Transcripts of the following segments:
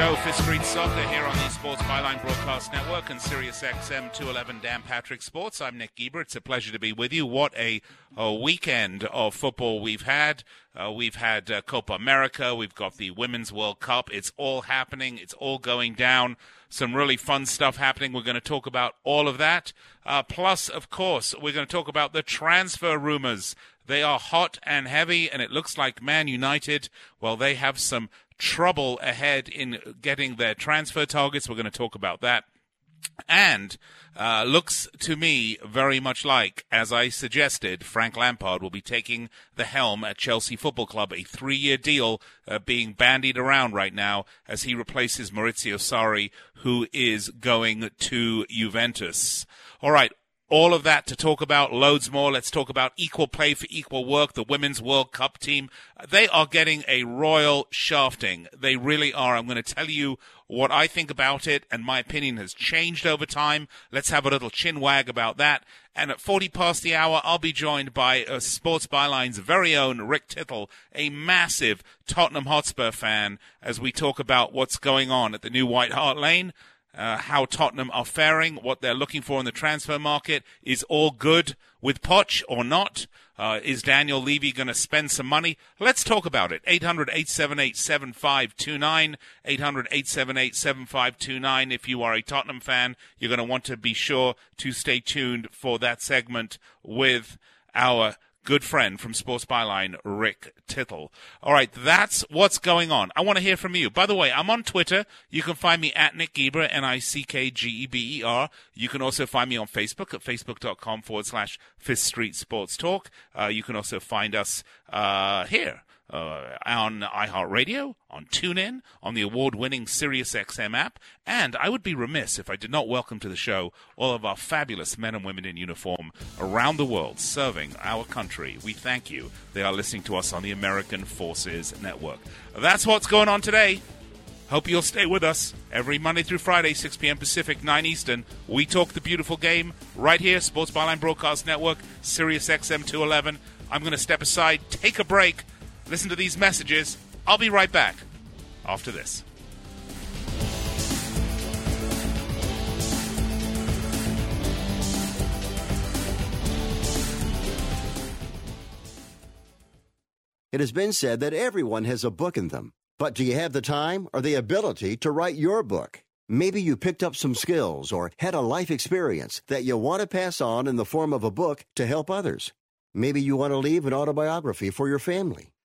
Show, Fifth Street Soccer, here on the Sports Byline Broadcast Network and Sirius XM 211 Dan Patrick Sports. I'm Nick Geber. It's a pleasure to be with you. What a, a weekend of football we've had. Uh, we've had uh, Copa America. We've got the Women's World Cup. It's all happening. It's all going down. Some really fun stuff happening. We're going to talk about all of that. Uh, plus, of course, we're going to talk about the transfer rumors. They are hot and heavy, and it looks like Man United, well, they have some trouble ahead in getting their transfer targets. We're going to talk about that. And uh, looks to me very much like, as I suggested, Frank Lampard will be taking the helm at Chelsea Football Club, a three year deal uh, being bandied around right now as he replaces Maurizio Sarri, who is going to Juventus. All right, all of that to talk about, loads more. Let's talk about equal pay for equal work. The Women's World Cup team, they are getting a royal shafting. They really are. I'm going to tell you what I think about it, and my opinion has changed over time. Let's have a little chin wag about that. And at 40 past the hour, I'll be joined by uh, Sports Byline's very own Rick Tittle, a massive Tottenham Hotspur fan, as we talk about what's going on at the new White Hart Lane uh, how Tottenham are faring, what they're looking for in the transfer market. Is all good with Poch or not? Uh, is Daniel Levy going to spend some money? Let's talk about it. 800 878 7529. 800 878 7529. If you are a Tottenham fan, you're going to want to be sure to stay tuned for that segment with our good friend from Sports Byline, Rick Tittle. All right, that's what's going on. I want to hear from you. By the way, I'm on Twitter. You can find me at Nick Geber, N-I-C-K-G-E-B-E-R. You can also find me on Facebook at facebook.com forward slash Fifth Street Sports Talk. Uh, you can also find us uh, here uh, on iHeartRadio, on TuneIn, on the award-winning SiriusXM app, and I would be remiss if I did not welcome to the show all of our fabulous men and women in uniform around the world serving our country. We thank you. They are listening to us on the American Forces Network. That's what's going on today. Hope you'll stay with us every Monday through Friday, 6 p.m. Pacific, 9 Eastern. We talk the beautiful game right here, Sports Byline Broadcast Network, Sirius XM 211. I'm going to step aside, take a break, listen to these messages. I'll be right back after this. It has been said that everyone has a book in them. But do you have the time or the ability to write your book? Maybe you picked up some skills or had a life experience that you want to pass on in the form of a book to help others. Maybe you want to leave an autobiography for your family.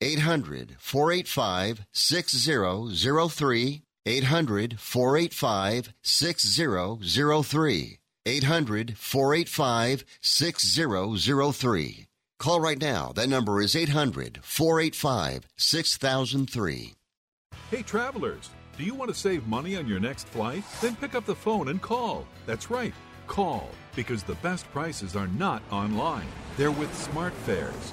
800 485 6003. 800 485 6003. 800 485 6003. Call right now. That number is 800 485 6003. Hey, travelers, do you want to save money on your next flight? Then pick up the phone and call. That's right. Call because the best prices are not online. They're with SmartFares.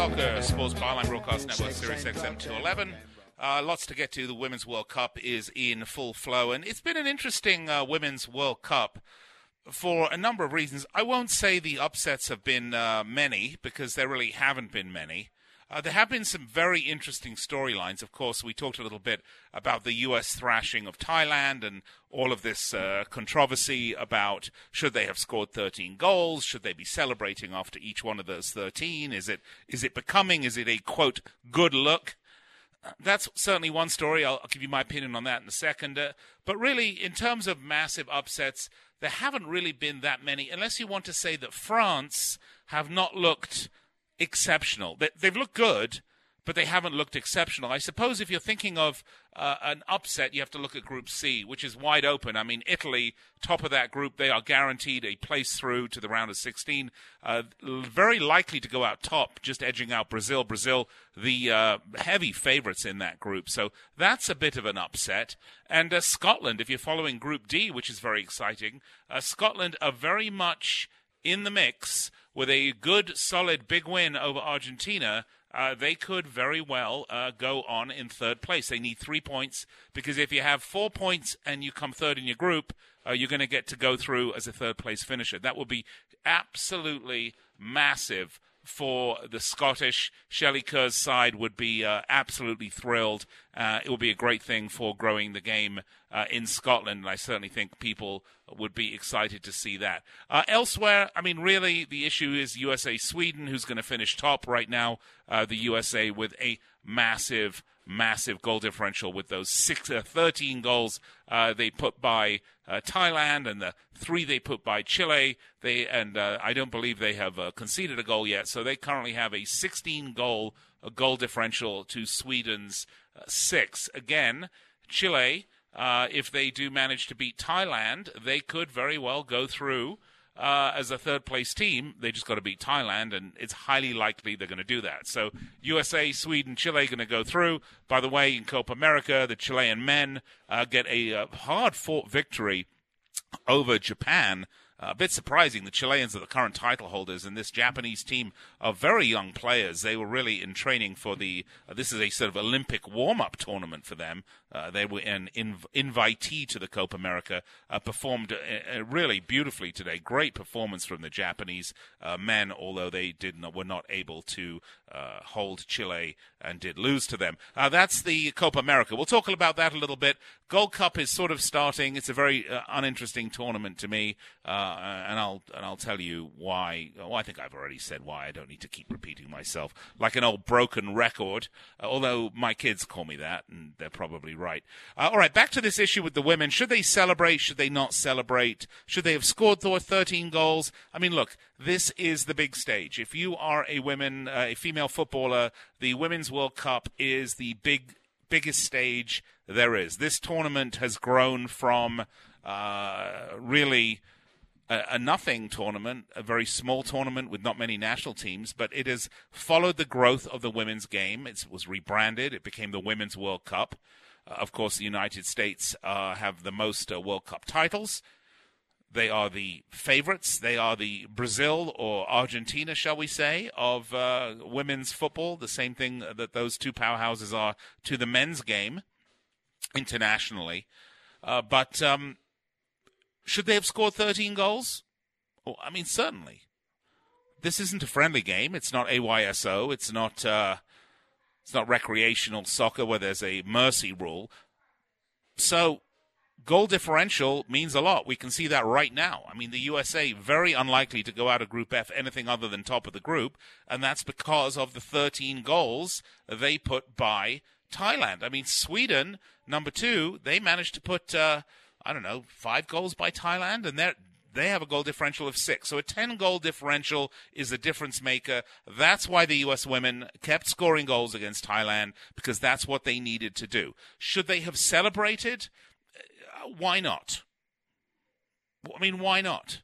Soccer, Sports Byline Broadcast Network, Sirius XM 211. Uh, lots to get to. The Women's World Cup is in full flow, and it's been an interesting uh, Women's World Cup for a number of reasons. I won't say the upsets have been uh, many, because there really haven't been many. Uh, there have been some very interesting storylines. Of course, we talked a little bit about the U.S. thrashing of Thailand and all of this uh, controversy about should they have scored 13 goals? Should they be celebrating after each one of those 13? Is it is it becoming? Is it a quote good look? That's certainly one story. I'll, I'll give you my opinion on that in a second. Uh, but really, in terms of massive upsets, there haven't really been that many, unless you want to say that France have not looked exceptional. They, they've looked good, but they haven't looked exceptional. I suppose if you're thinking of uh, an upset, you have to look at Group C, which is wide open. I mean, Italy, top of that group, they are guaranteed a place through to the round of 16. Uh, very likely to go out top, just edging out Brazil. Brazil, the uh, heavy favorites in that group. So that's a bit of an upset. And uh, Scotland, if you're following Group D, which is very exciting, uh, Scotland are very much in the mix with a good, solid, big win over Argentina, uh, they could very well uh, go on in third place. They need three points because if you have four points and you come third in your group, uh, you're going to get to go through as a third place finisher. That would be absolutely massive for the Scottish. Shelley Kerr's side would be uh, absolutely thrilled. Uh, it would be a great thing for growing the game uh, in Scotland, and I certainly think people would be excited to see that. Uh, elsewhere, I mean, really, the issue is USA Sweden, who's going to finish top right now. Uh, the USA with a massive massive goal differential with those six, uh, 13 goals uh, they put by uh, Thailand and the three they put by Chile. They and uh, I don't believe they have uh, conceded a goal yet, so they currently have a 16 goal goal differential to Sweden's uh, six. Again, Chile. if they do manage to beat Thailand, they could very well go through uh, as a third place team. They just got to beat Thailand, and it's highly likely they're going to do that. So USA, Sweden, Chile going to go through. By the way, in Copa America, the Chilean men uh, get a uh, hard fought victory over Japan. a bit surprising. The Chileans are the current title holders, and this Japanese team are very young players. They were really in training for the. Uh, this is a sort of Olympic warm-up tournament for them. Uh, they were an inv- invitee to the Copa America, uh, performed uh, uh, really beautifully today. Great performance from the Japanese uh, men, although they did not, were not able to hold Chile and did lose to them. that's the Copa America. We'll talk about that a little bit. Gold Cup is sort of starting. It's a very uninteresting tournament to me, and I'll and I'll tell you why. Well, I think I've already said why. I don't need to keep repeating myself like an old broken record. although my kids call me that, and they're probably right. Uh, all right, back to this issue with the women. Should they celebrate? Should they not celebrate? Should they have scored 13 goals? I mean, look, this is the big stage. If you are a women, uh, a female footballer, the Women's World Cup is the big, biggest stage there is. This tournament has grown from uh, really a, nothing tournament, a very small tournament with not many national teams, but it has followed the growth of the women's game. It was rebranded. It became the Women's World Cup. Of course, the United States uh, have the most uh, World Cup titles. They are the favorites. They are the Brazil or Argentina, shall we say, of uh, women's football. The same thing that those two powerhouses are to the men's game internationally. Uh, but um, should they have scored 13 goals? Well, I mean, certainly. This isn't a friendly game. It's not AYSO. It's not. Uh, it's not recreational soccer where there's a mercy rule. So, goal differential means a lot. We can see that right now. I mean, the USA very unlikely to go out of Group F anything other than top of the group, and that's because of the 13 goals they put by Thailand. I mean, Sweden, number two, they managed to put. Uh, I don't know, five goals by Thailand, and they're they have a goal differential of six. So a 10 goal differential is a difference maker. That's why the U.S. women kept scoring goals against Thailand because that's what they needed to do. Should they have celebrated? Uh, why not? I mean, why not?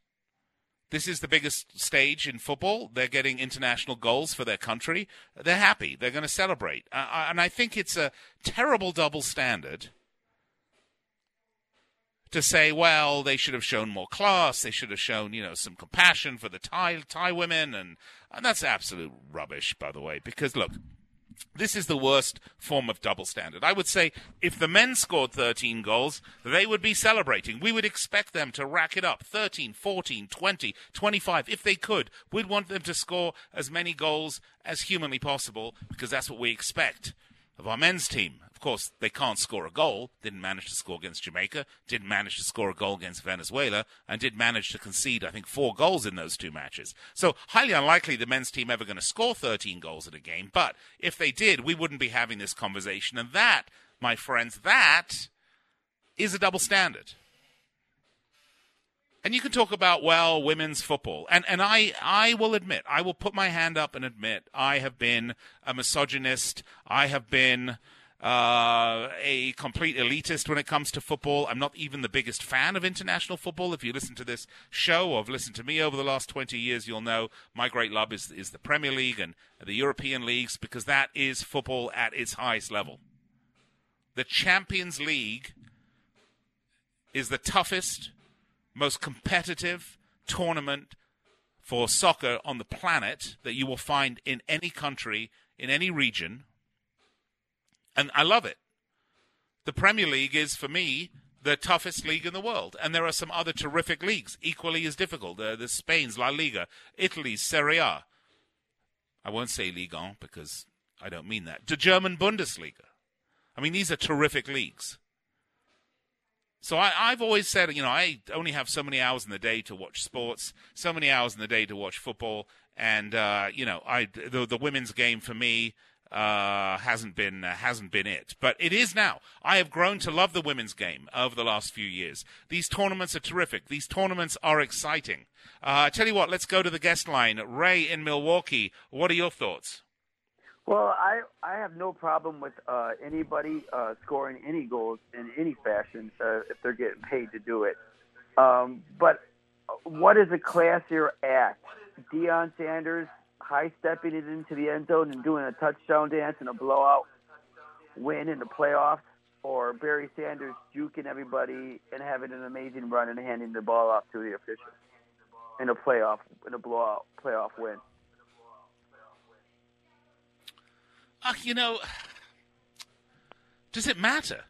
This is the biggest stage in football. They're getting international goals for their country. They're happy. They're going to celebrate. Uh, and I think it's a terrible double standard to say, well, they should have shown more class, they should have shown, you know, some compassion for the Thai Thai women, and and that's absolute rubbish, by the way, because look. This is the worst form of double standard. I would say if the men scored 13 goals, they would be celebrating. We would expect them to rack it up 13, 14, 20, 25 if they could. We'd want them to score as many goals as humanly possible because that's what we expect of our men's team. Of course, they can't score a goal. Didn't manage to score against Jamaica. Didn't manage to score a goal against Venezuela, and did manage to concede, I think, four goals in those two matches. So highly unlikely the men's team ever going to score 13 goals in a game. But if they did, we wouldn't be having this conversation. And that, my friends, that is a double standard. And you can talk about well women's football, and and I I will admit I will put my hand up and admit I have been a misogynist. I have been uh, a complete elitist when it comes to football. I'm not even the biggest fan of international football. If you listen to this show or have listened to me over the last 20 years, you'll know my great love is, is the Premier League and the European leagues because that is football at its highest level. The Champions League is the toughest, most competitive tournament for soccer on the planet that you will find in any country, in any region and I love it. The Premier League is, for me, the toughest league in the world. And there are some other terrific leagues equally as difficult. Uh, the Spain's La Liga, Italy's Serie A. I won't say Ligue 1 because I don't mean that. The German Bundesliga. I mean, these are terrific leagues. So I, have always said, you know, I only have so many hours in the day to watch sports, so many hours in the day to watch football, and uh, you know, I the, the women's game for me uh, hasn't been uh, hasn't been it, but it is now. I have grown to love the women's game over the last few years. These tournaments are terrific. These tournaments are exciting. Uh, I tell you what, let's go to the guest line. Ray in Milwaukee. What are your thoughts? Well, I I have no problem with uh, anybody uh, scoring any goals in any fashion uh, if they're getting paid to do it. Um, but what is a classier act? Deion Sanders high stepping it into the end zone and doing a touchdown dance and a blowout win in the playoffs, or Barry Sanders juking everybody and having an amazing run and handing the ball off to the official in a playoff in a blowout playoff win. Uh, you know, does it matter?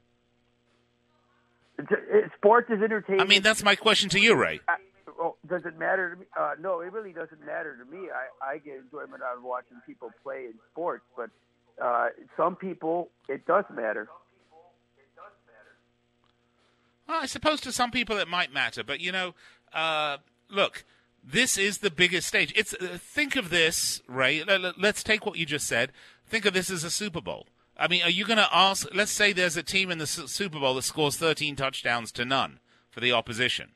sports is entertainment. I mean, that's my question to you, Ray. I, well, does it matter to me? Uh, no, it really doesn't matter to me. I, I get enjoyment out of watching people play in sports, but uh, some people it does matter. Well, I suppose to some people it might matter, but you know, uh, look, this is the biggest stage. It's uh, think of this, Ray. Let's take what you just said. Think of this as a Super Bowl. I mean, are you going to ask? Let's say there's a team in the Super Bowl that scores 13 touchdowns to none for the opposition.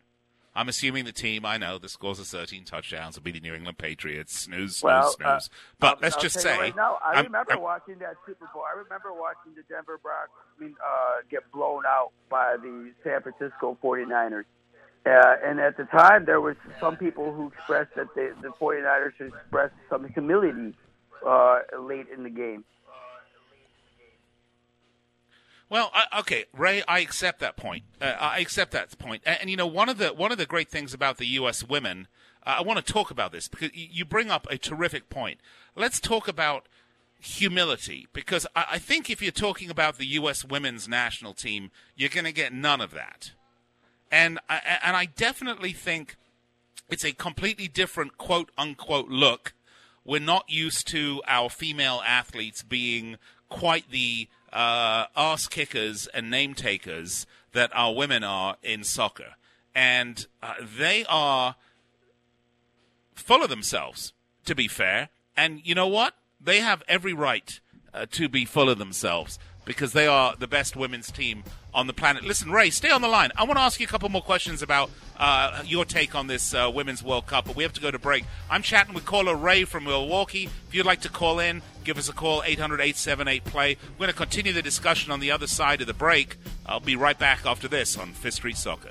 I'm assuming the team I know that scores the 13 touchdowns will be the New England Patriots. Snooze, snooze, well, snooze. Uh, but I'll, let's I'll just say. Right now, I I'm, remember I'm, watching that Super Bowl. I remember watching the Denver Broncos uh, get blown out by the San Francisco 49ers. Uh, and at the time, there was some people who expressed that they, the 49ers should express some humility uh, late in the game. Well, I, okay, Ray, I accept that point. Uh, I accept that point. And, and, you know, one of the one of the great things about the U.S. women, uh, I want to talk about this because you bring up a terrific point. Let's talk about humility because I, I think if you're talking about the U.S. women's national team, you're going to get none of that. And I, and I definitely think it's a completely different quote unquote look. We're not used to our female athletes being quite the uh, ass kickers and name takers that our women are in soccer. And uh, they are full of themselves, to be fair. And you know what? They have every right uh, to be full of themselves because they are the best women's team on the planet. Listen, Ray, stay on the line. I want to ask you a couple more questions about uh, your take on this uh, Women's World Cup, but we have to go to break. I'm chatting with caller Ray from Milwaukee. If you'd like to call in, give us a call, 800 878 play. We're going to continue the discussion on the other side of the break. I'll be right back after this on Fifth Street Soccer.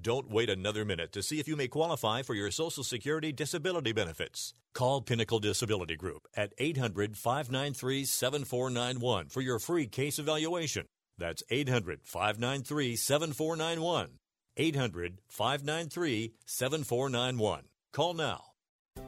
Don't wait another minute to see if you may qualify for your Social Security disability benefits. Call Pinnacle Disability Group at 800 593 7491 for your free case evaluation. That's 800 593 7491. 800 593 7491. Call now.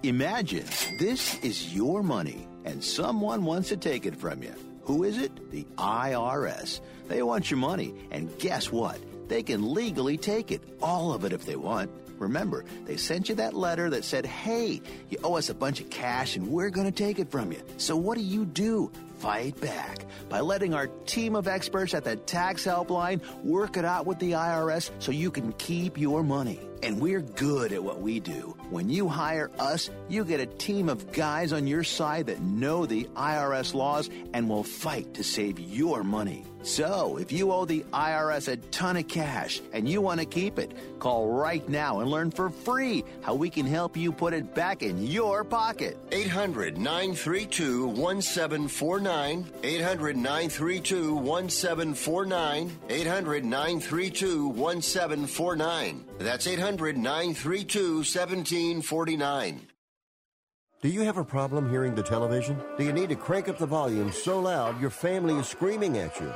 Imagine this is your money and someone wants to take it from you. Who is it? The IRS. They want your money, and guess what? They can legally take it, all of it if they want. Remember, they sent you that letter that said, hey, you owe us a bunch of cash and we're going to take it from you. So what do you do? Fight back by letting our team of experts at the tax helpline work it out with the IRS so you can keep your money. And we're good at what we do. When you hire us, you get a team of guys on your side that know the IRS laws and will fight to save your money. So, if you owe the IRS a ton of cash and you want to keep it, call right now and learn for free how we can help you put it back in your pocket. 800 932 1749. 800 932 1749. 800 932 1749. That's 800 932 1749. Do you have a problem hearing the television? Do you need to crank up the volume so loud your family is screaming at you?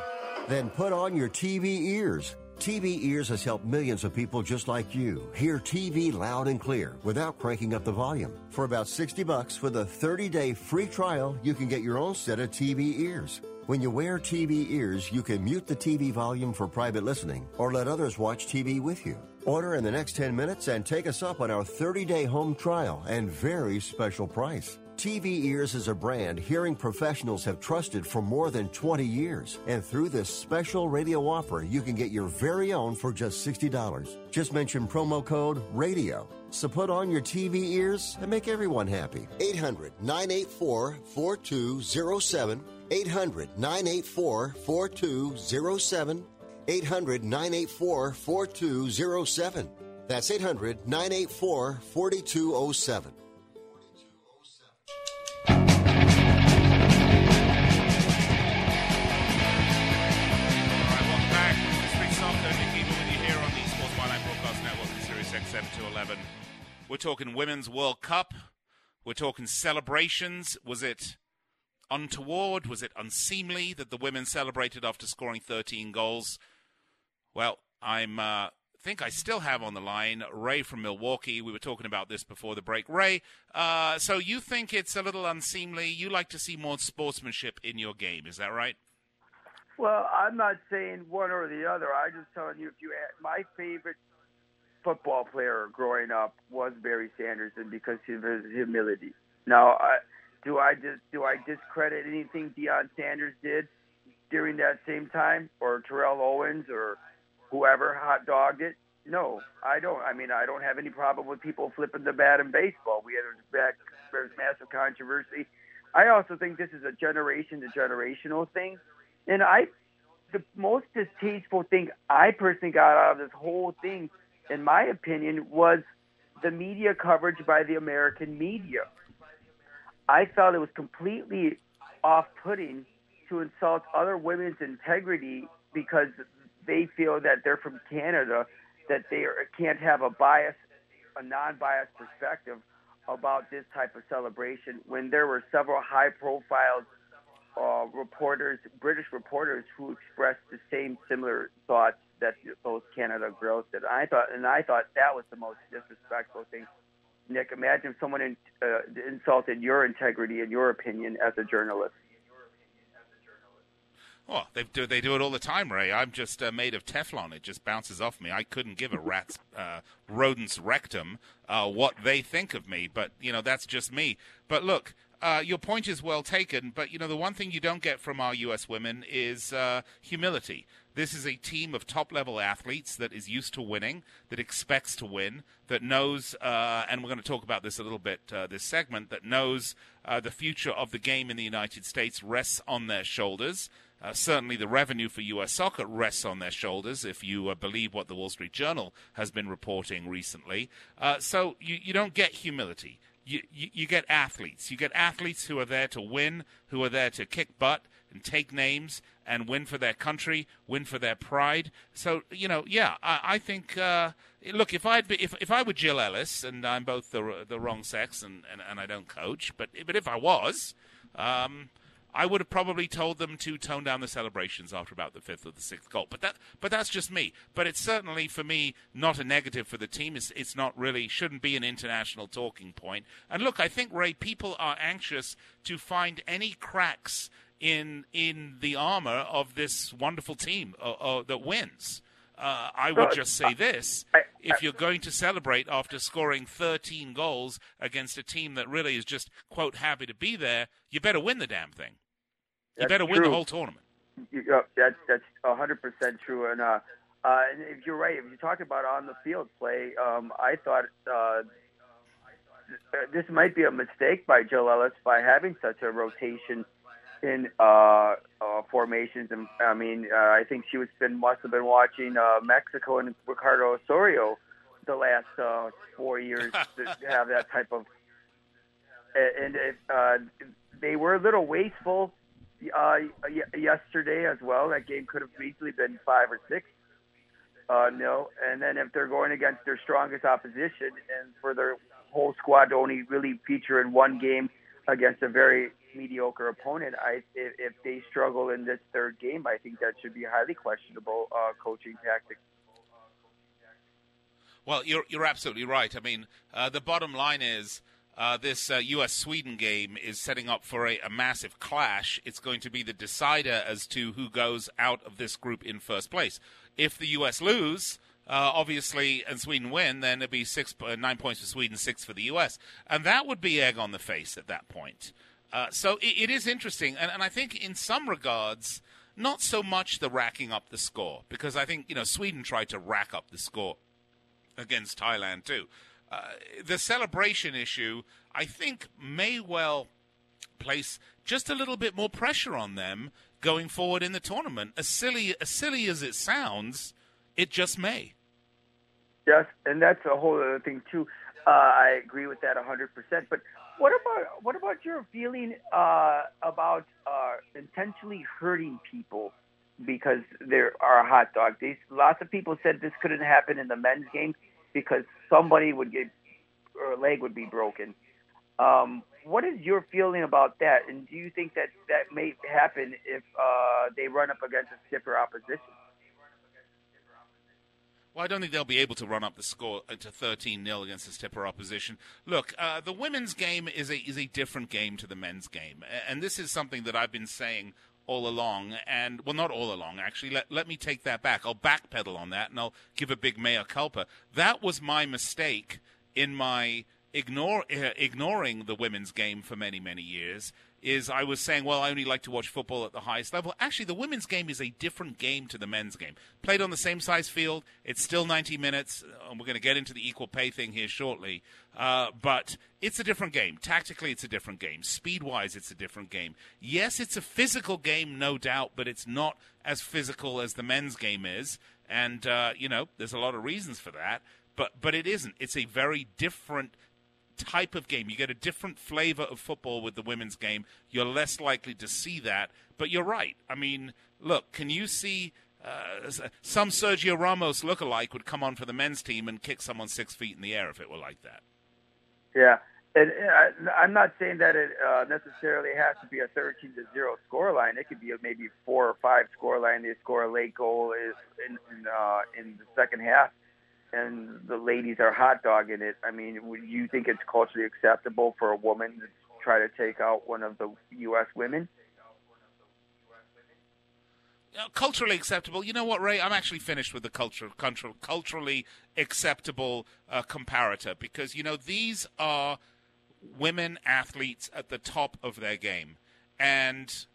Then put on your TV ears. TV Ears has helped millions of people just like you hear TV loud and clear without cranking up the volume. For about 60 bucks with a 30-day free trial, you can get your own set of TV ears. When you wear TV ears, you can mute the TV volume for private listening or let others watch TV with you. Order in the next 10 minutes and take us up on our 30-day home trial and very special price. TV Ears is a brand hearing professionals have trusted for more than 20 years. And through this special radio offer, you can get your very own for just $60. Just mention promo code RADIO. So put on your TV ears and make everyone happy. 800 984 4207. 800 984 4207. 800 984 4207. That's 800 984 4207. 7 to 11. We're talking Women's World Cup. We're talking celebrations. Was it untoward? Was it unseemly that the women celebrated after scoring 13 goals? Well, I'm. Uh, think I still have on the line Ray from Milwaukee. We were talking about this before the break. Ray, uh, so you think it's a little unseemly? You like to see more sportsmanship in your game, is that right? Well, I'm not saying one or the other. I'm just telling you, if you add, my favorite football player growing up was Barry Sanderson because of his humility. Now, I, do I just do I discredit anything Deion Sanders did during that same time, or Terrell Owens, or whoever hot dogged it? No, I don't. I mean, I don't have any problem with people flipping the bat in baseball. We had a back, there's massive controversy. I also think this is a generation to generational thing. And I, the most distasteful thing I personally got out of this whole thing, in my opinion, was the media coverage by the American media. I felt it was completely off putting to insult other women's integrity because they feel that they're from Canada, that they are, can't have a bias, a non biased perspective about this type of celebration when there were several high profile uh, reporters, British reporters, who expressed the same similar thoughts that those Canada girls did. I thought, and I thought that was the most disrespectful thing. Nick, imagine someone in, uh, insulted your integrity and your opinion as a journalist. Well, they do they do it all the time, Ray. I'm just uh, made of Teflon. It just bounces off me. I couldn't give a rat's uh, rodent's rectum uh, what they think of me, but you know that's just me. But look, uh, your point is well taken, but you know the one thing you don't get from our U.S. women is uh, humility. This is a team of top-level athletes that is used to winning, that expects to win, that knows, uh, and we're going to talk about this a little bit uh, this segment, that knows uh, the future of the game in the United States rests on their shoulders. Uh, certainly, the revenue for U.S. soccer rests on their shoulders, if you uh, believe what the Wall Street Journal has been reporting recently. Uh, so you, you don't get humility. You, you, you get athletes. You get athletes who are there to win, who are there to kick butt and take names and win for their country, win for their pride. So you know, yeah, I, I think. Uh, look, if I'd be, if if I were Jill Ellis, and I'm both the the wrong sex, and, and, and I don't coach, but but if I was. Um, I would have probably told them to tone down the celebrations after about the fifth or the sixth goal. But that, but that's just me. But it's certainly for me not a negative for the team. It's, it's not really shouldn't be an international talking point. And look, I think Ray, people are anxious to find any cracks in in the armor of this wonderful team uh, uh, that wins. Uh, I would just say this: if you're going to celebrate after scoring 13 goals against a team that really is just quote happy to be there, you better win the damn thing. You better win true. the whole tournament. You, uh, that's that's hundred percent true. And uh, uh, and if you're right, if you talk about on the field play, um, I thought uh, th- this might be a mistake by Joe Ellis by having such a rotation in uh, uh, formations. And I mean, uh, I think she was been must have been watching uh, Mexico and Ricardo Osorio the last uh, four years to have that type of. And if, uh, they were a little wasteful uh, y- yesterday as well. That game could have easily been five or six uh, nil. And then if they're going against their strongest opposition, and for their whole squad to only really feature in one game against a very mediocre opponent, I if, if they struggle in this third game, I think that should be highly questionable uh, coaching tactic. Well, you're you're absolutely right. I mean, uh, the bottom line is. Uh, this uh, U.S. Sweden game is setting up for a, a massive clash. It's going to be the decider as to who goes out of this group in first place. If the U.S. lose, uh, obviously, and Sweden win, then it'd be six, uh, nine points for Sweden, six for the U.S., and that would be egg on the face at that point. Uh, so it, it is interesting, and, and I think in some regards, not so much the racking up the score, because I think you know Sweden tried to rack up the score against Thailand too. Uh, the celebration issue, I think, may well place just a little bit more pressure on them going forward in the tournament. As silly as silly as it sounds, it just may. Yes, and that's a whole other thing too. Uh, I agree with that 100%. But what about what about your feeling uh, about uh, intentionally hurting people because there are hot dog? These lots of people said this couldn't happen in the men's game because somebody would get or a leg would be broken. Um, what is your feeling about that? And do you think that that may happen if uh, they run up against a stiffer opposition? Well, I don't think they'll be able to run up the score to 13 0 against the stiffer opposition. Look, uh, the women's game is a is a different game to the men's game, and this is something that I've been saying all along. And well, not all along actually. Let let me take that back. I'll backpedal on that, and I'll give a big mea culpa. That was my mistake in my ignore uh, ignoring the women's game for many many years is I was saying, well, I only like to watch football at the highest level. Actually, the women's game is a different game to the men's game. Played on the same size field, it's still 90 minutes, and we're going to get into the equal pay thing here shortly. Uh, but it's a different game. Tactically, it's a different game. Speed wise, it's a different game. Yes, it's a physical game, no doubt, but it's not as physical as the men's game is. And, uh, you know, there's a lot of reasons for that. But, but it isn't. It's a very different type of game. You get a different flavor of football with the women's game. You're less likely to see that. But you're right. I mean, look, can you see uh, some Sergio Ramos look-alike would come on for the men's team and kick someone six feet in the air if it were like that? Yeah. And uh, I'm not saying that it uh, necessarily has to be a 13 to zero score line. It could be a maybe four or five score line. They score a late goal in in, uh, in the second half and the ladies are hot dogging it. I mean, would you think it's culturally acceptable for a woman to try to take out one of the U.S. women? culturally acceptable. You know what, Ray? I'm actually finished with the culture, cultural, culturally acceptable uh, comparator because you know these are women athletes at the top of their game, and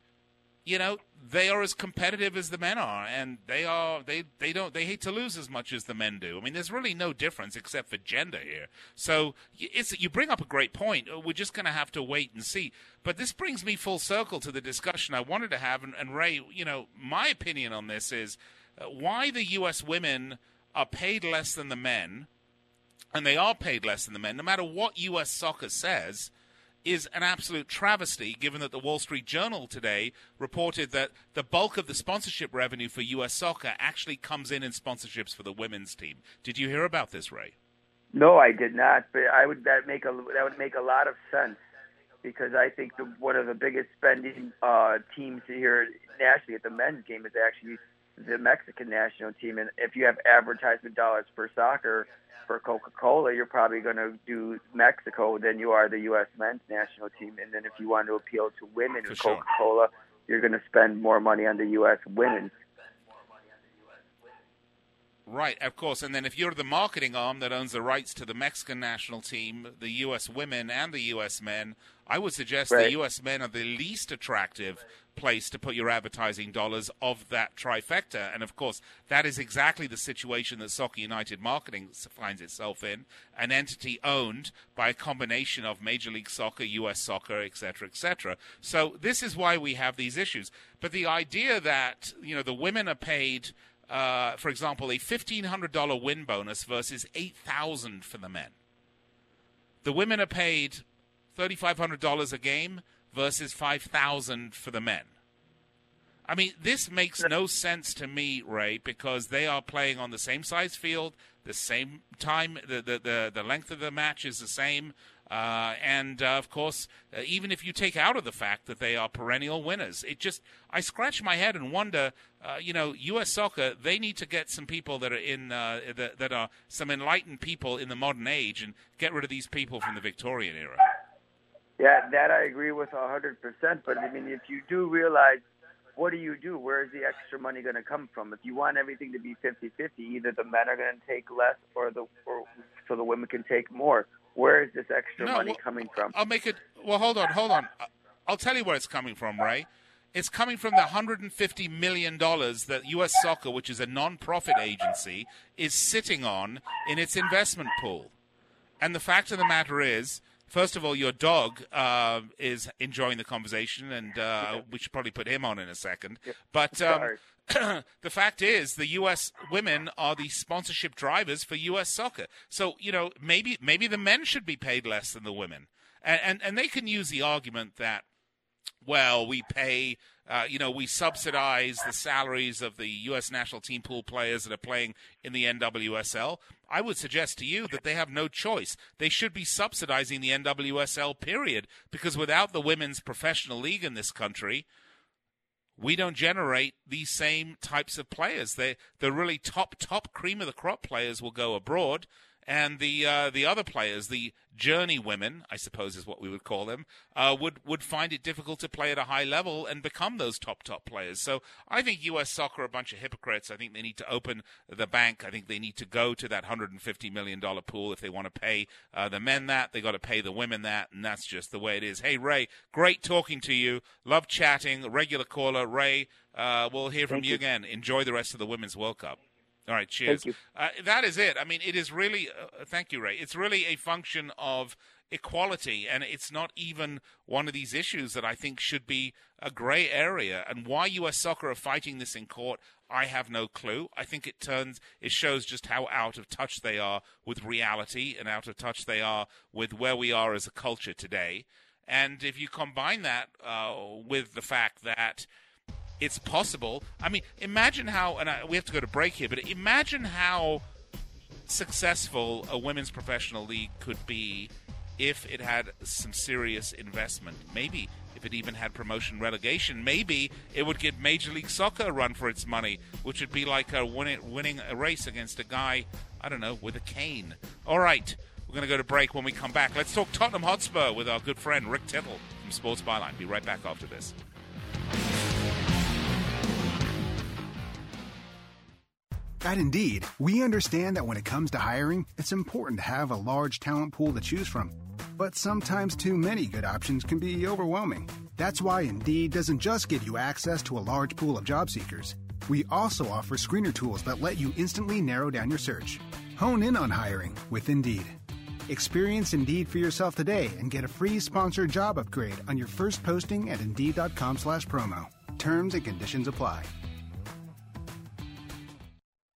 you know they are as competitive as the men are, and they are they they don't they hate to lose as much as the men do. I mean, there's really no difference except for gender here. So it's you bring up a great point. Uh, we're just going to have to wait and see. But this brings me full circle to the discussion I wanted to have, and, and Ray, you know, my opinion on this is uh, why the U.S. women are paid less than the men, and they are paid less than the men, no matter what U.S. soccer says is an absolute travesty, given that the Wall Street Journal today reported that the bulk of the sponsorship revenue for U.S. soccer actually comes in in sponsorships for the women's team. Did you hear about this, Ray? No, I did not. But I would that make a that would make a lot of sense because I think the, one of the biggest spending uh, teams here nationally at the men's game is actually the Mexican national team. And if you have advertisement dollars for soccer for Coca Cola, you're probably going to do Mexico than you are the U.S. men's national team. And then if you want to appeal to women with Coca Cola, you're going to spend more money on the U.S. women. Right, of course. And then if you're the marketing arm that owns the rights to the Mexican national team, the U.S. women, and the U.S. men, I would suggest right. the U.S. men are the least attractive place to put your advertising dollars of that trifecta. And of course, that is exactly the situation that Soccer United Marketing finds itself in an entity owned by a combination of Major League Soccer, U.S. Soccer, etc., etc. So this is why we have these issues. But the idea that, you know, the women are paid. Uh, for example, a $1,500 win bonus versus 8000 for the men. The women are paid $3,500 a game versus 5000 for the men. I mean, this makes no sense to me, Ray, because they are playing on the same size field, the same time, the, the, the, the length of the match is the same. Uh, and uh, of course, uh, even if you take out of the fact that they are perennial winners, it just I scratch my head and wonder. Uh, you know, U.S. soccer they need to get some people that are in uh, that, that are some enlightened people in the modern age and get rid of these people from the Victorian era. Yeah, that I agree with hundred percent. But I mean, if you do realize what do you do? Where is the extra money going to come from? If you want everything to be 50-50, either the men are going to take less or the or so the women can take more. Where is this extra No, money well, coming from? I'll make it. Well, hold on, hold on. I'll tell you where it's coming from, Ray. It's coming from the 150 million dollars that U.S. Soccer, which is a non-profit agency, is sitting on in its investment pool. And the fact of the matter is, first of all, your dog uh, is enjoying the conversation, and uh, we should probably put him on in a second. But um, the fact is, the U.S. women are the sponsorship drivers for U.S. soccer. So you know, maybe maybe the men should be paid less than the women, and and, and they can use the argument that well, we pay, uh, you know, we subsidize the salaries of the U.S. national team pool players that are playing in the NWSL. I would suggest to you that they have no choice. They should be subsidizing the NWSL, period, because without the women's professional league in this country, we don't generate these same types of players. They, the really top, top cream of the crop players will go abroad, and the uh, the other players, the journey women, I suppose is what we would call them, uh, would would find it difficult to play at a high level and become those top top players. So I think U.S. soccer are a bunch of hypocrites. I think they need to open the bank. I think they need to go to that 150 million dollar pool if they want to pay uh, the men that. They got to pay the women that, and that's just the way it is. Hey Ray, great talking to you. Love chatting. Regular caller Ray. Uh, we'll hear from you you. again. Enjoy the rest of the Women's World Cup. All right, cheers. Uh, that is it. I mean, it is really. Uh, thank you, Ray. It's really a function of equality, and it's not even one of these issues that I think should be a grey area. And why U.S. soccer are fighting this in court, I have no clue. I think it turns, it shows just how out of touch they are with reality, and out of touch they are with where we are as a culture today. And if you combine that uh, with the fact that it's possible. I mean, imagine how, and I, we have to go to break here, but imagine how successful a women's professional league could be if it had some serious investment. Maybe if it even had promotion relegation, maybe it would give Major League Soccer a run for its money, which would be like a winning, winning a race against a guy, I don't know, with a cane. All right, we're going to go to break. When we come back, let's talk Tottenham Hotspur with our good friend Rick Tittle from Sports Byline. Be right back after this. At Indeed, we understand that when it comes to hiring, it's important to have a large talent pool to choose from. But sometimes too many good options can be overwhelming. That's why Indeed doesn't just give you access to a large pool of job seekers. We also offer screener tools that let you instantly narrow down your search. Hone in on hiring with Indeed. Experience Indeed for yourself today and get a free sponsored job upgrade on your first posting at Indeed.com/promo. Terms and conditions apply.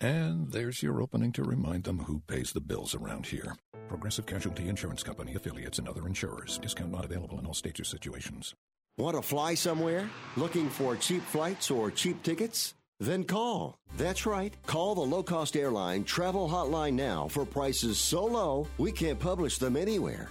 And there's your opening to remind them who pays the bills around here. Progressive Casualty Insurance Company affiliates and other insurers. Discount not available in all states or situations. Want to fly somewhere? Looking for cheap flights or cheap tickets? Then call. That's right. Call the low cost airline travel hotline now for prices so low we can't publish them anywhere.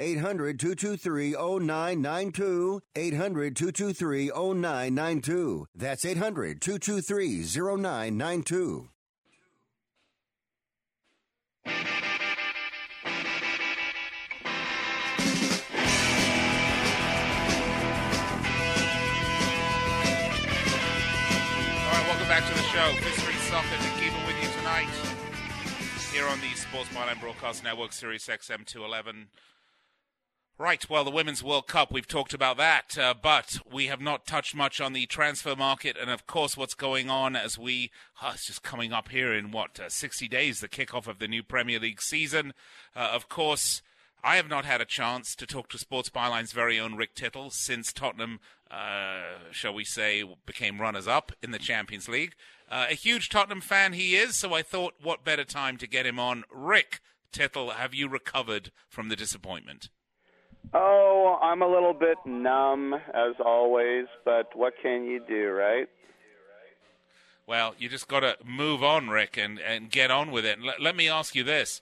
800 223 0992. 800 223 0992. That's 800 223 0992. All right, welcome back to the show. Street Soccer, Nick Geber with you tonight here on the Sports Byline Broadcast Network, Sirius XM 211. Right, well, the Women's World Cup, we've talked about that, uh, but we have not touched much on the transfer market and, of course, what's going on as we, oh, it's just coming up here in, what, uh, 60 days, the kickoff of the new Premier League season. Uh, of course, I have not had a chance to talk to Sports Byline's very own Rick Tittle since Tottenham, uh, shall we say, became runners up in the Champions League. Uh, a huge Tottenham fan he is, so I thought, what better time to get him on? Rick Tittle, have you recovered from the disappointment? Oh, I'm a little bit numb as always, but what can you do, right? Well, you just got to move on, Rick, and, and get on with it. And let, me ask you this: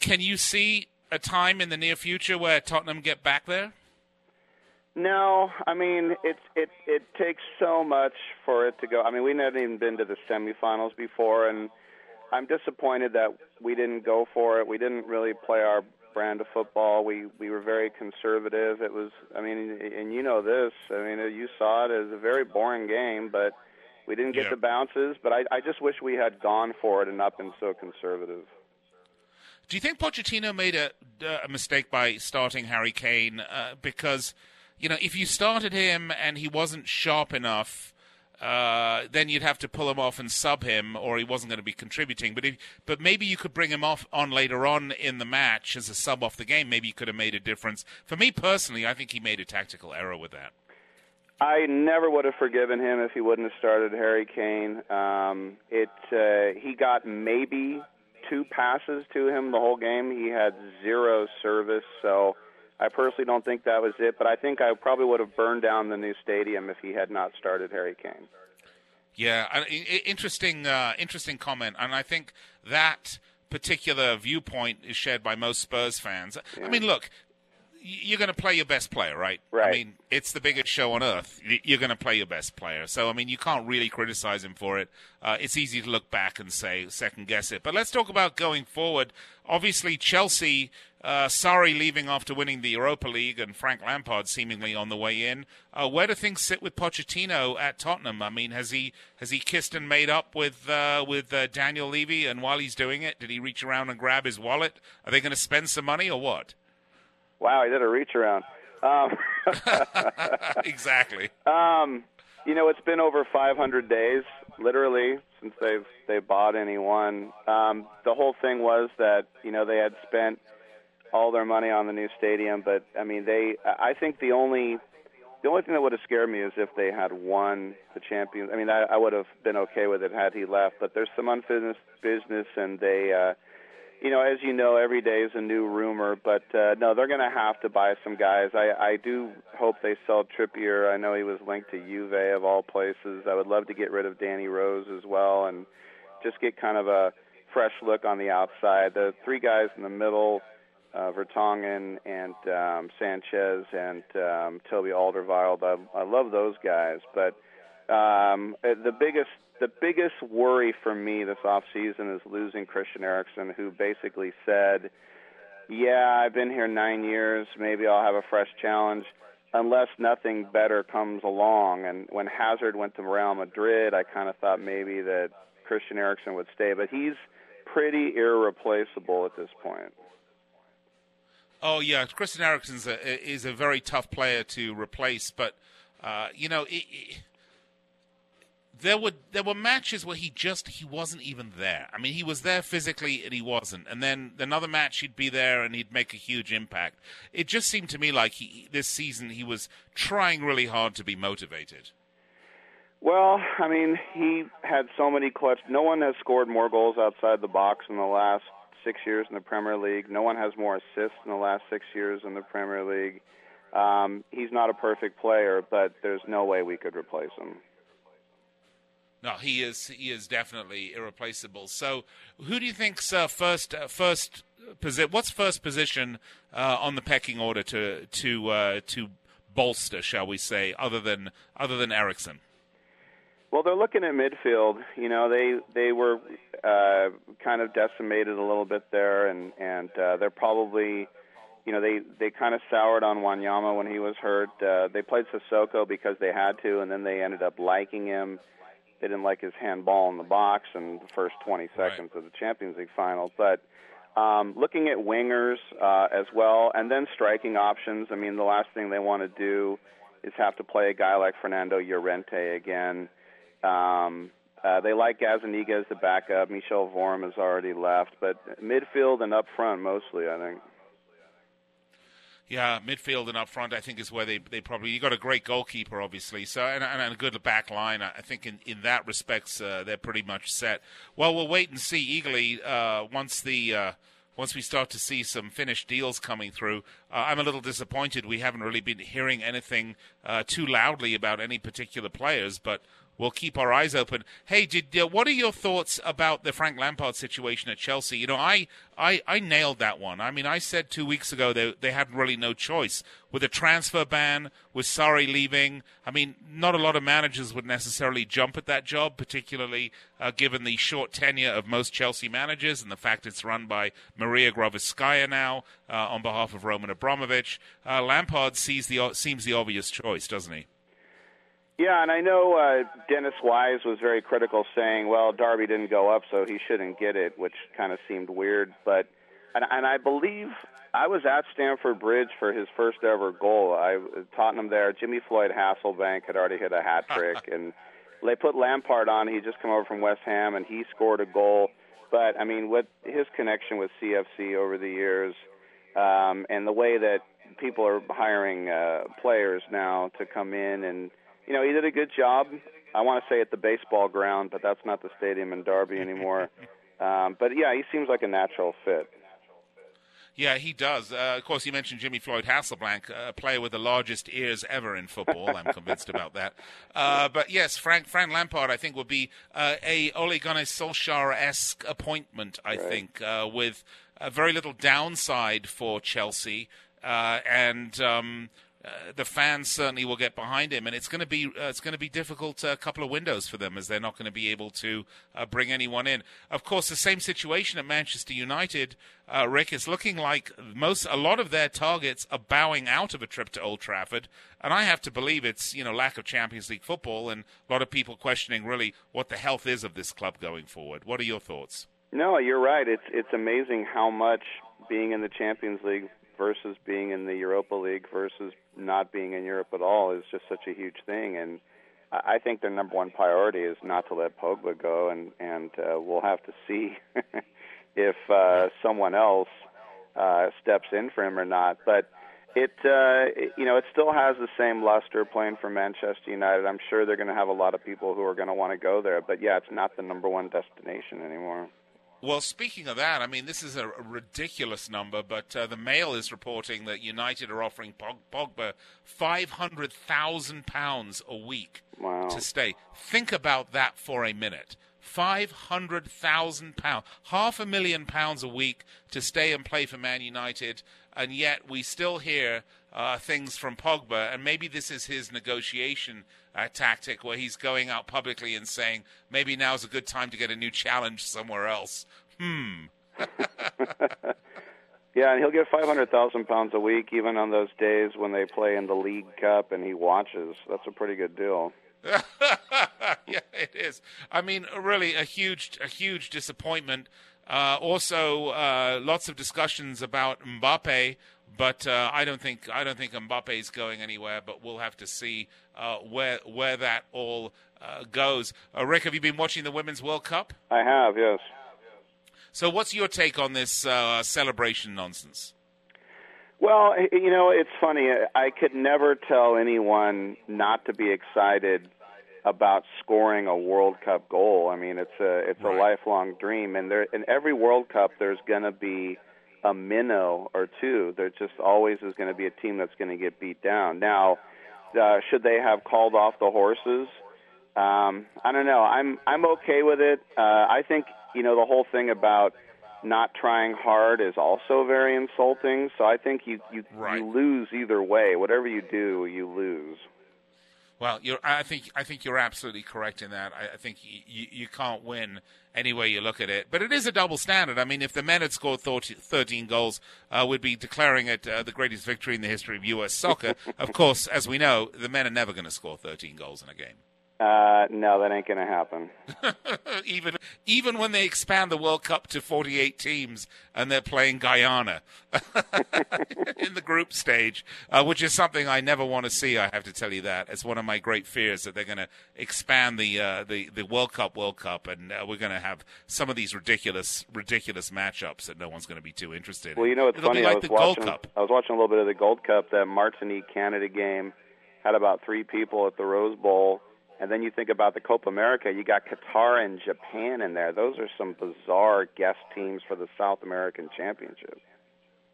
Can you see a time in the near future where Tottenham get back there? No, I mean it's it it takes so much for it to go. I mean, we've never even been to the semifinals before, and I'm disappointed that we didn't go for it. We didn't really play our brand of football. We we were very conservative. It was, I mean, and you know this. I mean, you saw it as a very boring game, but we didn't get Yeah. the bounces. But I I just wish we had gone for it and not been so conservative. Do you think Pochettino made a, a mistake by starting Harry Kane? Uh, because, you know, if you started him and he wasn't sharp enough, uh, then you'd have to pull him off and sub him, or he wasn't going to be contributing. But if, but maybe you could bring him off on later on in the match as a sub off the game. Maybe he could have made a difference. For me personally, I think he made a tactical error with that. I never would have forgiven him if he wouldn't have started Harry Kane. Um, it uh, he got maybe two passes to him the whole game. He had zero service, so I personally don't think that was it. But I think I probably would have burned down the new stadium if he had not started Harry Kane. Yeah, interesting, uh, interesting comment, and I think that particular viewpoint is shared by most Spurs fans. I mean, look, you're going to play your best player, right? Right. I mean, it's the biggest show on earth. You're going to play your best player, so I mean, you can't really criticize him for it. Uh, it's easy to look back and say second guess it, but let's talk about going forward. Obviously, Chelsea. Uh, sorry, leaving after winning the Europa League, and Frank Lampard seemingly on the way in. Uh, where do things sit with Pochettino at Tottenham? I mean, has he has he kissed and made up with uh, with uh, Daniel Levy? And while he's doing it, did he reach around and grab his wallet? Are they going to spend some money or what? Wow, he did a reach around. Um, exactly. Um, you know, it's been over 500 days, literally, since they've they bought anyone. Um, the whole thing was that you know they had spent all their money on the new stadium, but I mean, they. I think the only the only thing that would have scared me is if they had won the champions. I mean, I, I would have been okay with it had he left. But there's some unfinished business, and they. Uh, you know, as you know, every day is a new rumor, but uh, no, they're going to have to buy some guys. I, I do hope they sell Trippier. I know he was linked to Juve of all places. I would love to get rid of Danny Rose as well, and just get kind of a fresh look on the outside. The three guys in the middle, uh, Vertonghen and um, Sanchez and um, Toby Alderweireld. I, I love those guys, but um, uh, the biggest the biggest worry for me this off season is losing Christian Eriksen, who basically said, "Yeah, I've been here nine years. Maybe I'll have a fresh challenge." Unless nothing better comes along, and when Hazard went to Real Madrid, I kind of thought maybe that Christian Eriksen would stay, but he's pretty irreplaceable at this point. Oh yeah, Christian Eriksen's a, is a very tough player to replace, but uh, you know, it, it, there were there were matches where he just he wasn't even there. I mean, he was there physically and he wasn't, and then another match he'd be there and he'd make a huge impact. It just seemed to me like he this season he was trying really hard to be motivated. Well, I mean, he had so many clutch. No one has scored more goals outside the box in the last six years in the Premier League. No one has more assists in the last six years in the Premier League. Um, he's not a perfect player, but there's no way we could replace him. No, he is. He is definitely irreplaceable. So, who do you think's uh, first? Uh, first position? What's first position uh, on the pecking order to to uh, to bolster, shall we say, other than other than Eriksen? Well, they're looking at midfield. You know, they they were uh, kind of decimated a little bit there, and and uh, they're probably, you know, they they kind of soured on Wanyama when he was hurt. Uh, they played Sissoko because they had to, and then they ended up liking him. They didn't like his handball in the box in the first 20 seconds right. of the Champions League final, but. Um, looking at wingers uh, as well, and then striking options. I mean, the last thing they want to do is have to play a guy like Fernando Llorente again. Um, uh, they like Gazzaniga as the backup. Michel Vorm has already left, but midfield and up front mostly, I think. Yeah, midfield and up front, I think, is where they, they probably. You got a great goalkeeper, obviously, so and, and a good back line. I think in in that respects, uh, they're pretty much set. Well, we'll wait and see eagerly uh, once the. Uh, once we start to see some finished deals coming through, uh, I'm a little disappointed. We haven't really been hearing anything uh, too loudly about any particular players, but we'll keep our eyes open. Hey, did uh, what are your thoughts about the Frank Lampard situation at Chelsea? You know, I, I I nailed that one. I mean, I said two weeks ago they they had really no choice with a transfer ban, with Sarri leaving. I mean, not a lot of managers would necessarily jump at that job, particularly uh, given the short tenure of most Chelsea managers and the fact it's run by Maria Granovskaya now uh, on behalf of Roman Abramovich. Uh, Lampard sees the seems the obvious choice, doesn't he? Yeah, and I know uh, Dennis Wise was very critical, saying, "Well, Derby didn't go up, so he shouldn't get it," which kind of seemed weird. But and, and I believe I was at Stamford Bridge for his first ever goal. I Tottenham there. Jimmy Floyd Hasselbaink had already hit a hat trick, and they put Lampard on. He just come over from West Ham, and he scored a goal. But I mean, what his connection with CFC over the years, um, and the way that people are hiring uh, players now to come in and you know, he did a good job. I want to say at the baseball ground, but that's not the stadium in Derby anymore. um, but yeah, he seems like a natural fit. Yeah, he does. Uh, of course, you mentioned Jimmy Floyd Hasselbaink, a player with the largest ears ever in football. I'm convinced about that. Uh, but yes, Frank Frank Lampard, I think, would be uh, a Ole Gunnar Solskjaer-esque appointment. I right. think uh, with very little downside for Chelsea uh, and. Um, uh, the fans certainly will get behind him, and it's going to be uh, it's going to be difficult a uh, couple of windows for them as they're not going to be able to uh, bring anyone in. Of course, the same situation at Manchester United, uh, Rick, is looking like most a lot of their targets are bowing out of a trip to Old Trafford, and I have to believe it's you know lack of Champions League football and a lot of people questioning really what the health is of this club going forward. What are your thoughts? No, you're right. It's it's amazing how much being in the Champions League versus being in the Europa League versus not being in Europe at all is just such a huge thing. And I think their number one priority is not to let Pogba go, and and uh, we'll have to see if uh, someone else uh, steps in for him or not. But it, uh, it, you know, it still has the same luster playing for Manchester United. I'm sure they're going to have a lot of people who are going to want to go there. But yeah, it's not the number one destination anymore. Well, speaking of that, I mean, this is a, ridiculous number, but uh, the Mail is reporting that United are offering Pogba five hundred thousand pounds a week wow. to stay. Think about that for a minute. Five hundred thousand pounds, half a million pounds a week to stay and play for Man United, and yet we still hear uh, things from Pogba, and maybe this is his negotiation uh, tactic where he's going out publicly and saying maybe now's a good time to get a new challenge somewhere else. Hmm. yeah, and he'll get five hundred thousand pounds a week, even on those days when they play in the League Cup and he watches. That's a pretty good deal. yeah, it is. I mean, really a huge, a huge disappointment. Uh, also, uh, lots of discussions about Mbappe, but uh, I don't think I don't think Mbappe is going anywhere. But we'll have to see uh, where where that all uh, goes. Uh, Rick, have you been watching the Women's World Cup? I have, yes. So, what's your take on this celebration nonsense? Well, you know, it's funny. I could never tell anyone not to be excited about scoring a World Cup goal. I mean, it's a it's right. a lifelong dream, and there in every World Cup there's going to be a minnow or two. There just always is going to be a team that's going to get beat down. Now, uh, should they have called off the horses? Um, I don't know. I'm I'm okay with it. Uh, I think you know the whole thing about not trying hard is also very insulting. So I think you you, right. you lose either way. Whatever you do, you lose. Well, I think I think you're absolutely correct in that. I, I think you, you can't win any way you look at it. But it is a double standard. I mean, if the men had scored 13 goals, uh, we'd be declaring it uh, the greatest victory in the history of U.S. soccer. of course, as we know, the men are never going to score 13 goals in a game. Uh, no, that ain't going to happen. even even when they expand the World Cup to 48 teams and they're playing Guyana in the group stage, uh, which is something I never want to see. I have to tell you that it's one of my great fears that they're going to expand the uh, the the World Cup World Cup, and uh, we're going to have some of these ridiculous ridiculous matchups that no one's going to be too interested. Well, you know, it's It'll funny. Like I was watching. I was watching a little bit of the Gold Cup. That Martinique Canada game had about three people at the Rose Bowl and then you think about the Copa America, you got Qatar and Japan in there. Those are some bizarre guest teams for the South American Championship.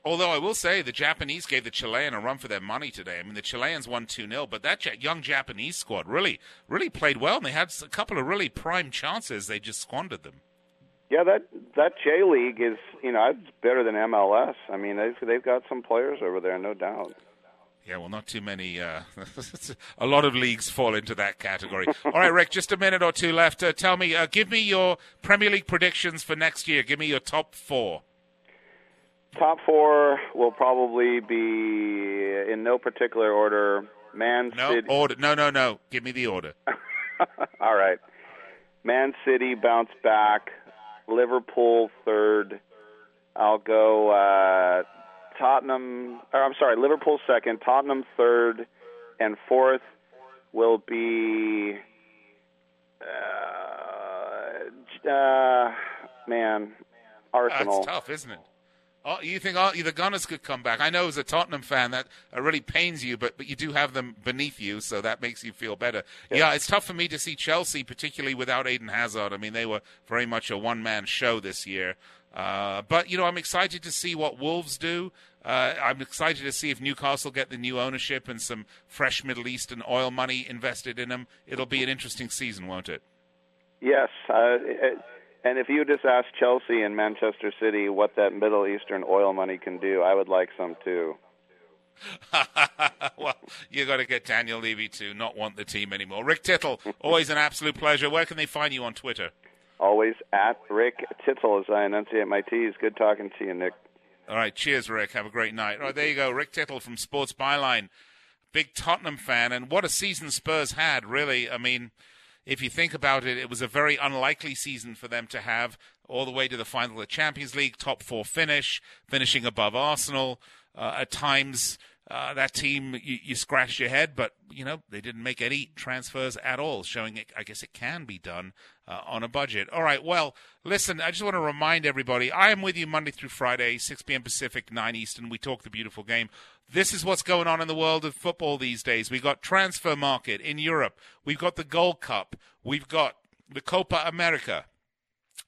Although I will say the Japanese gave the Chilean a run for their money today. I mean, the Chileans won 2 0, but that young Japanese squad really, really played well, and they had a couple of really prime chances. They just squandered them. Yeah, that that J League is, you know, it's better than MLS. I mean, they've they've got some players over there, no doubt. Yeah, well, not too many. Uh, a lot of leagues fall into that category. All right, Rick, just a minute or two left. Uh, tell me, uh, give me your Premier League predictions for next year. Give me your top four. Top four will probably be in no particular order. Man no, City. Order. No, no, no. Give me the order. All right. Man City bounce back. Liverpool third. I'll go uh, Tottenham, or I'm sorry, Liverpool second, Tottenham third, and fourth will be. Uh, uh, man, Arsenal. That's tough, isn't it? Oh, you think oh, the Gunners could come back? I know as a Tottenham fan that really pains you, but but you do have them beneath you, so that makes you feel better. Yeah. yeah, it's tough for me to see Chelsea, particularly without Eden Hazard. I mean, they were very much a one man show this year. Uh, but you know, I'm excited to see what Wolves do. Uh, I'm excited to see if Newcastle get the new ownership and some fresh Middle Eastern oil money invested in them. It'll be an interesting season, won't it? Yes, uh, it, and if you just ask Chelsea and Manchester City what that Middle Eastern oil money can do, I would like some too. well, you got to get Daniel Levy to not want the team anymore. Rick Tittle, always an absolute pleasure. Where can they find you on Twitter? Always at Rick Tittle as I enunciate my T's. Good talking to you, Nick. All right, cheers, Rick. Have a great night. All right, there you go. Rick Tittle from Sports Byline. Big Tottenham fan, and what a season Spurs had, really. I mean, if you think about it, it was a very unlikely season for them to have all the way to the final of the Champions League, top four finish, finishing above Arsenal. Uh, at times, uh, that team, you, you scratch your head, but you know they didn't make any transfers at all, showing it. I guess it can be done uh, on a budget. All right. Well, listen. I just want to remind everybody. I am with you Monday through Friday, 6 p.m. Pacific, 9 Eastern. We talk the beautiful game. This is what's going on in the world of football these days. We've got transfer market in Europe. We've got the Gold Cup. We've got the Copa America.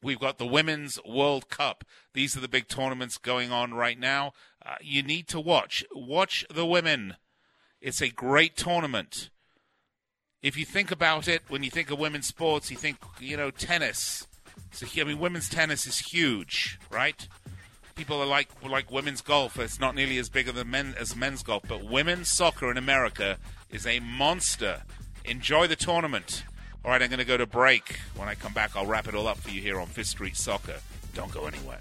We've got the Women's World Cup. These are the big tournaments going on right now. Uh, you need to watch. Watch the women. It's a great tournament. If you think about it, when you think of women's sports, you think, you know, tennis. So, I mean, women's tennis is huge, right? People are like like women's golf. It's not nearly as big as men as men's golf, but women's soccer in America is a monster. Enjoy the tournament. All right, I'm going to go to break. When I come back, I'll wrap it all up for you here on Fifth Street Soccer. Don't go anywhere.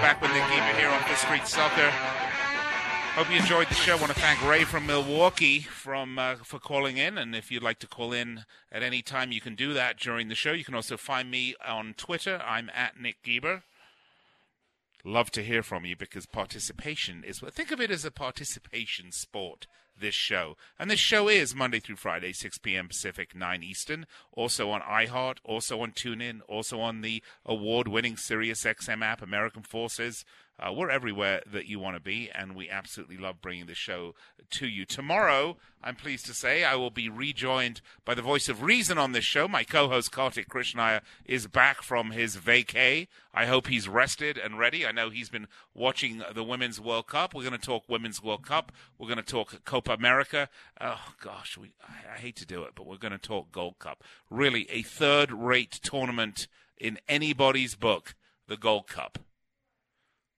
Back with Nick Geber here on Fifth Street Soccer. Hope you enjoyed the show. I want to thank Ray from Milwaukee from uh, for calling in. And if you'd like to call in at any time, you can do that during the show. You can also find me on Twitter. I'm at Nick Geber. Love to hear from you because participation is. Think of it as a participation sport this show. And this show is Monday through Friday, 6 p.m. Pacific, 9 Eastern. Also on iHeart, also on TuneIn, also on the award winning SiriusXM app, American Forces. Uh, we're everywhere that you want to be, and we absolutely love bringing the show to you. Tomorrow, I'm pleased to say, I will be rejoined by the voice of reason on this show. My co-host Kartik Krishnaiyer is back from his vacay. I hope he's rested and ready. I know he's been watching the Women's World Cup. We're going to talk Women's World Cup. We're going to talk Copa America. Oh gosh, we, I, I hate to do it, but we're going to talk Gold Cup. Really, a third-rate tournament in anybody's book, the Gold Cup.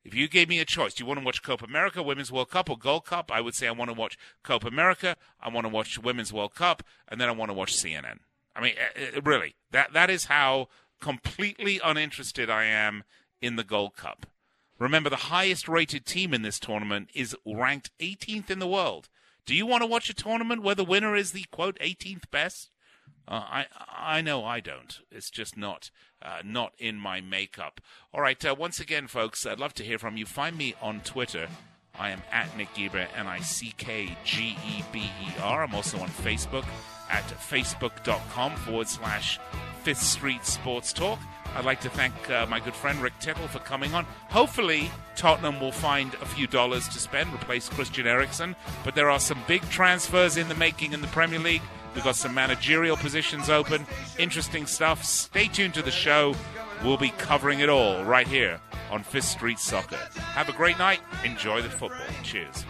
If you gave me a choice, do you want to watch Copa America, Women's World Cup, or Gold Cup? I would say I want to watch Copa America. I want to watch Women's World Cup, and then I want to watch CNN. I mean, uh, uh, really, that that is how completely uninterested I am in the Gold Cup. Remember, the highest rated team in this tournament is ranked 18th in the world. Do you want to watch a tournament where the winner is the quote 18th best? Uh, I I know I don't. It's just not uh, not in my makeup. All right. Uh, once again, folks, I'd love to hear from you. Find me on Twitter. I am at Nick Geber, N I C K G E B E R. I'm also on Facebook at facebook.com forward slash Fifth Street Sports Talk. I'd like to thank uh, my good friend Rick Tittle for coming on. Hopefully, Tottenham will find a few dollars to spend, replace Christian Eriksen. But there are some big transfers in the making in the Premier League. We've got some managerial positions open, interesting stuff. Stay tuned to the show. We'll be covering it all right here on Fifth Street Soccer. Have a great night. Enjoy the football. Cheers.